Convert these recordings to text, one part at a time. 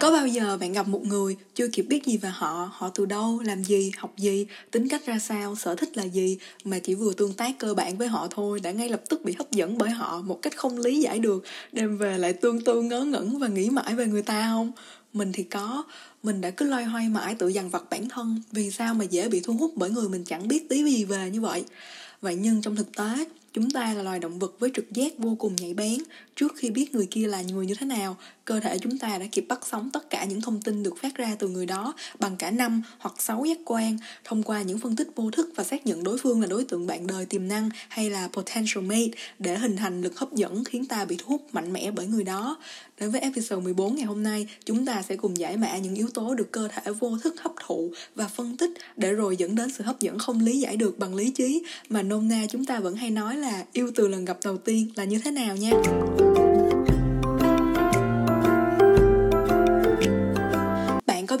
Có bao giờ bạn gặp một người chưa kịp biết gì về họ, họ từ đâu, làm gì, học gì, tính cách ra sao, sở thích là gì mà chỉ vừa tương tác cơ bản với họ thôi đã ngay lập tức bị hấp dẫn bởi họ một cách không lý giải được, đem về lại tương tư ngớ ngẩn và nghĩ mãi về người ta không? Mình thì có, mình đã cứ loay hoay mãi tự dằn vặt bản thân vì sao mà dễ bị thu hút bởi người mình chẳng biết tí gì về như vậy. Vậy nhưng trong thực tế, chúng ta là loài động vật với trực giác vô cùng nhạy bén trước khi biết người kia là người như thế nào cơ thể chúng ta đã kịp bắt sóng tất cả những thông tin được phát ra từ người đó bằng cả năm hoặc sáu giác quan thông qua những phân tích vô thức và xác nhận đối phương là đối tượng bạn đời tiềm năng hay là potential mate để hình thành lực hấp dẫn khiến ta bị thu hút mạnh mẽ bởi người đó. Đến với episode 14 ngày hôm nay, chúng ta sẽ cùng giải mã những yếu tố được cơ thể vô thức hấp thụ và phân tích để rồi dẫn đến sự hấp dẫn không lý giải được bằng lý trí mà nôm na chúng ta vẫn hay nói là yêu từ lần gặp đầu tiên là như thế nào nha.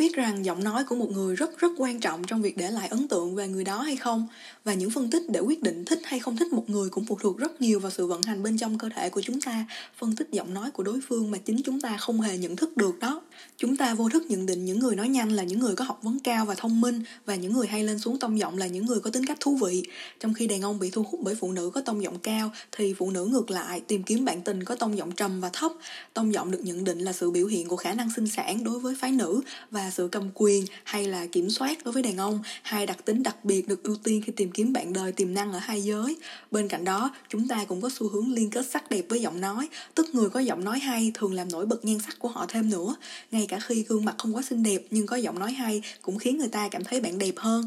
Biết rằng giọng nói của một người rất rất quan trọng trong việc để lại ấn tượng về người đó hay không? Và những phân tích để quyết định thích hay không thích một người cũng phụ thuộc rất nhiều vào sự vận hành bên trong cơ thể của chúng ta, phân tích giọng nói của đối phương mà chính chúng ta không hề nhận thức được đó. Chúng ta vô thức nhận định những người nói nhanh là những người có học vấn cao và thông minh và những người hay lên xuống tông giọng là những người có tính cách thú vị. Trong khi đàn ông bị thu hút bởi phụ nữ có tông giọng cao, thì phụ nữ ngược lại tìm kiếm bạn tình có tông giọng trầm và thấp. Tông giọng được nhận định là sự biểu hiện của khả năng sinh sản đối với phái nữ và sự cầm quyền hay là kiểm soát đối với đàn ông, hai đặc tính đặc biệt được ưu tiên khi tìm kiếm bạn đời, tiềm năng ở hai giới bên cạnh đó, chúng ta cũng có xu hướng liên kết sắc đẹp với giọng nói, tức người có giọng nói hay thường làm nổi bật nhan sắc của họ thêm nữa ngay cả khi gương mặt không quá xinh đẹp nhưng có giọng nói hay cũng khiến người ta cảm thấy bạn đẹp hơn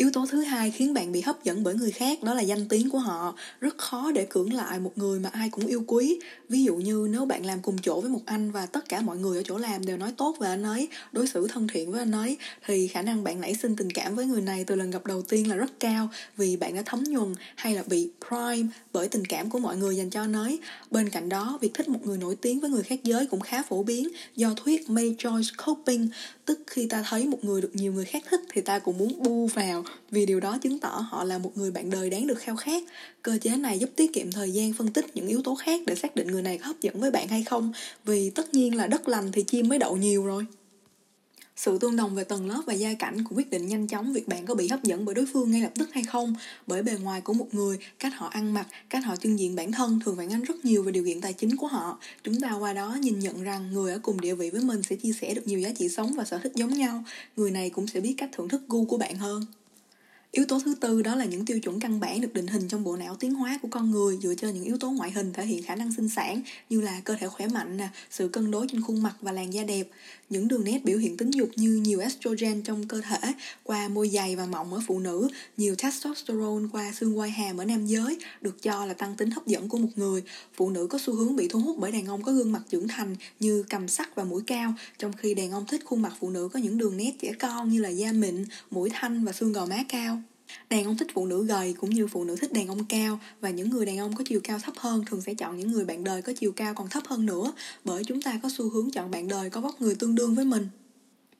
Yếu tố thứ hai khiến bạn bị hấp dẫn bởi người khác đó là danh tiếng của họ. Rất khó để cưỡng lại một người mà ai cũng yêu quý. Ví dụ như nếu bạn làm cùng chỗ với một anh và tất cả mọi người ở chỗ làm đều nói tốt về anh ấy, đối xử thân thiện với anh ấy, thì khả năng bạn nảy sinh tình cảm với người này từ lần gặp đầu tiên là rất cao vì bạn đã thấm nhuần hay là bị prime bởi tình cảm của mọi người dành cho anh ấy. Bên cạnh đó, việc thích một người nổi tiếng với người khác giới cũng khá phổ biến do thuyết May Joyce Coping, tức khi ta thấy một người được nhiều người khác thích thì ta cũng muốn bu vào vì điều đó chứng tỏ họ là một người bạn đời đáng được khao khát. Cơ chế này giúp tiết kiệm thời gian phân tích những yếu tố khác để xác định người này có hấp dẫn với bạn hay không, vì tất nhiên là đất lành thì chim mới đậu nhiều rồi. Sự tương đồng về tầng lớp và gia cảnh cũng quyết định nhanh chóng việc bạn có bị hấp dẫn bởi đối phương ngay lập tức hay không. Bởi bề ngoài của một người, cách họ ăn mặc, cách họ trưng diện bản thân thường phản ánh rất nhiều về điều kiện tài chính của họ. Chúng ta qua đó nhìn nhận rằng người ở cùng địa vị với mình sẽ chia sẻ được nhiều giá trị sống và sở thích giống nhau. Người này cũng sẽ biết cách thưởng thức gu của bạn hơn. Yếu tố thứ tư đó là những tiêu chuẩn căn bản được định hình trong bộ não tiến hóa của con người dựa trên những yếu tố ngoại hình thể hiện khả năng sinh sản như là cơ thể khỏe mạnh, nè, sự cân đối trên khuôn mặt và làn da đẹp. Những đường nét biểu hiện tính dục như nhiều estrogen trong cơ thể qua môi dày và mọng ở phụ nữ, nhiều testosterone qua xương quai hàm ở nam giới được cho là tăng tính hấp dẫn của một người. Phụ nữ có xu hướng bị thu hút bởi đàn ông có gương mặt trưởng thành như cầm sắc và mũi cao, trong khi đàn ông thích khuôn mặt phụ nữ có những đường nét trẻ con như là da mịn, mũi thanh và xương gò má cao. Đàn ông thích phụ nữ gầy cũng như phụ nữ thích đàn ông cao, và những người đàn ông có chiều cao thấp hơn thường sẽ chọn những người bạn đời có chiều cao còn thấp hơn nữa, bởi chúng ta có xu hướng chọn bạn đời có vóc người tương đương với mình.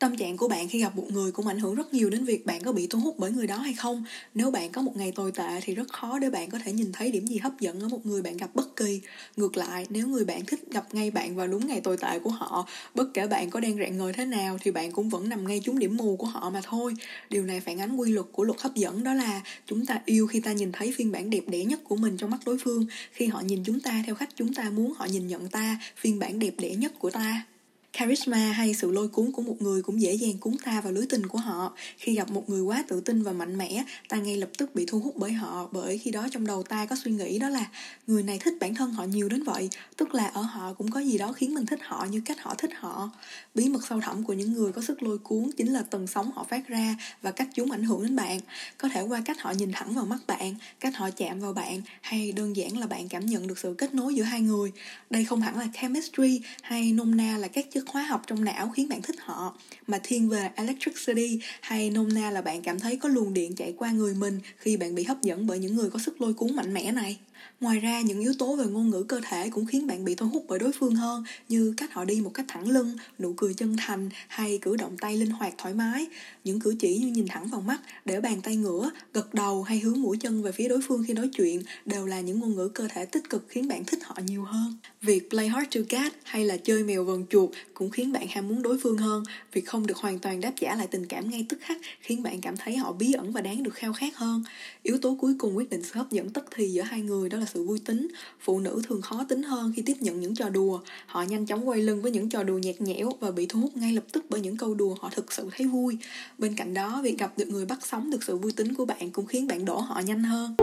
Tâm trạng của bạn khi gặp một người cũng ảnh hưởng rất nhiều đến việc bạn có bị thu hút bởi người đó hay không. Nếu bạn có một ngày tồi tệ thì rất khó để bạn có thể nhìn thấy điểm gì hấp dẫn ở một người bạn gặp bất kỳ. Ngược lại, nếu người bạn thích gặp ngay bạn vào đúng ngày tồi tệ của họ, bất kể bạn có đang rạng ngời thế nào thì bạn cũng vẫn nằm ngay trúng điểm mù của họ mà thôi. Điều này phản ánh quy luật của luật hấp dẫn đó là chúng ta yêu khi ta nhìn thấy phiên bản đẹp đẽ nhất của mình trong mắt đối phương, khi họ nhìn chúng ta theo cách chúng ta muốn họ nhìn nhận ta, phiên bản đẹp đẽ nhất của ta. Charisma hay sự lôi cuốn của một người cũng dễ dàng cuốn ta vào lưới tình của họ. Khi gặp một người quá tự tin và mạnh mẽ, ta ngay lập tức bị thu hút bởi họ bởi khi đó trong đầu ta có suy nghĩ đó là người này thích bản thân họ nhiều đến vậy, tức là ở họ cũng có gì đó khiến mình thích họ như cách họ thích họ. Bí mật sâu thẳm của những người có sức lôi cuốn chính là tần sóng họ phát ra và cách chúng ảnh hưởng đến bạn. Có thể qua cách họ nhìn thẳng vào mắt bạn, cách họ chạm vào bạn hay đơn giản là bạn cảm nhận được sự kết nối giữa hai người. Đây không hẳn là chemistry hay nôm na là các chất chất hóa học trong não khiến bạn thích họ mà thiên về electricity hay nôm na là bạn cảm thấy có luồng điện chạy qua người mình khi bạn bị hấp dẫn bởi những người có sức lôi cuốn mạnh mẽ này Ngoài ra, những yếu tố về ngôn ngữ cơ thể cũng khiến bạn bị thu hút bởi đối phương hơn như cách họ đi một cách thẳng lưng, nụ cười chân thành hay cử động tay linh hoạt thoải mái. Những cử chỉ như nhìn thẳng vào mắt, để bàn tay ngửa, gật đầu hay hướng mũi chân về phía đối phương khi nói chuyện đều là những ngôn ngữ cơ thể tích cực khiến bạn thích họ nhiều hơn. Việc play hard to get hay là chơi mèo vần chuột cũng khiến bạn ham muốn đối phương hơn. Việc không được hoàn toàn đáp trả lại tình cảm ngay tức khắc khiến bạn cảm thấy họ bí ẩn và đáng được khao khát hơn. Yếu tố cuối cùng quyết định sự hấp dẫn tức thì giữa hai người đó là sự vui tính. Phụ nữ thường khó tính hơn khi tiếp nhận những trò đùa. Họ nhanh chóng quay lưng với những trò đùa nhạt nhẽo và bị thu hút ngay lập tức bởi những câu đùa họ thực sự thấy vui. Bên cạnh đó, việc gặp được người bắt sóng được sự vui tính của bạn cũng khiến bạn đổ họ nhanh hơn.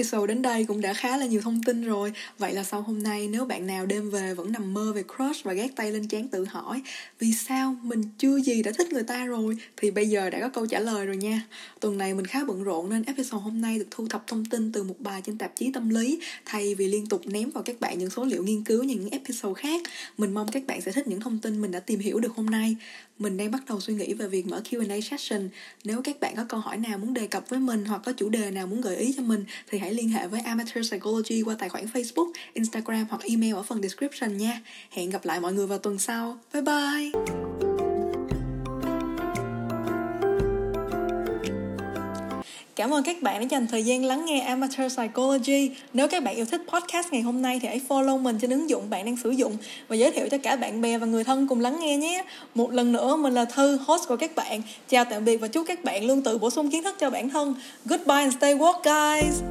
Episode đến đây cũng đã khá là nhiều thông tin rồi. Vậy là sau hôm nay, nếu bạn nào đêm về vẫn nằm mơ về crush và gác tay lên chán tự hỏi, Vì sao mình chưa gì đã thích người ta rồi? Thì bây giờ đã có câu trả lời rồi nha. Tuần này mình khá bận rộn nên episode hôm nay được thu thập thông tin từ một bài trên tạp chí tâm lý, Thay vì liên tục ném vào các bạn những số liệu nghiên cứu như những episode khác. Mình mong các bạn sẽ thích những thông tin mình đã tìm hiểu được hôm nay. Mình đang bắt đầu suy nghĩ về việc mở Q&A session. Nếu các bạn có câu hỏi nào muốn đề cập với mình hoặc có chủ đề nào muốn gợi ý cho mình thì hãy hãy liên hệ với Amateur Psychology qua tài khoản Facebook, Instagram hoặc email ở phần description nha. Hẹn gặp lại mọi người vào tuần sau. Bye bye! Cảm ơn các bạn đã dành thời gian lắng nghe Amateur Psychology. Nếu các bạn yêu thích podcast ngày hôm nay thì hãy follow mình trên ứng dụng bạn đang sử dụng và giới thiệu cho cả bạn bè và người thân cùng lắng nghe nhé. Một lần nữa mình là Thư, host của các bạn. Chào tạm biệt và chúc các bạn luôn tự bổ sung kiến thức cho bản thân. Goodbye and stay woke guys.